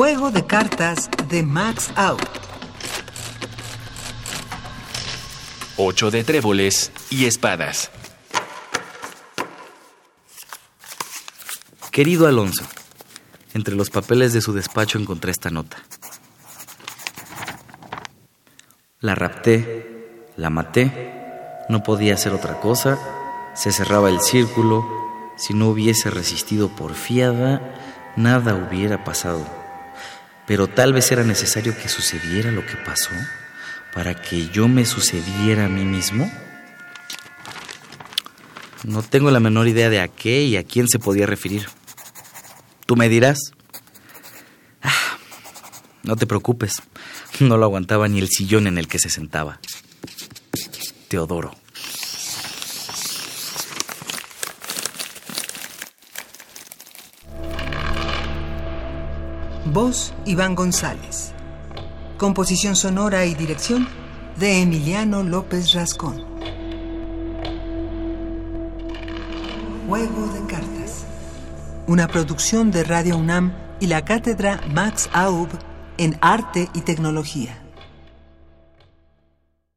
Juego de cartas de Max Out. Ocho de tréboles y espadas. Querido Alonso, entre los papeles de su despacho encontré esta nota. La rapté, la maté, no podía hacer otra cosa, se cerraba el círculo, si no hubiese resistido porfiada, nada hubiera pasado. Pero tal vez era necesario que sucediera lo que pasó para que yo me sucediera a mí mismo. No tengo la menor idea de a qué y a quién se podía referir. Tú me dirás. Ah, no te preocupes, no lo aguantaba ni el sillón en el que se sentaba. Teodoro. Voz Iván González. Composición sonora y dirección de Emiliano López Rascón. Juego de cartas. Una producción de Radio UNAM y la cátedra Max Aub en Arte y Tecnología.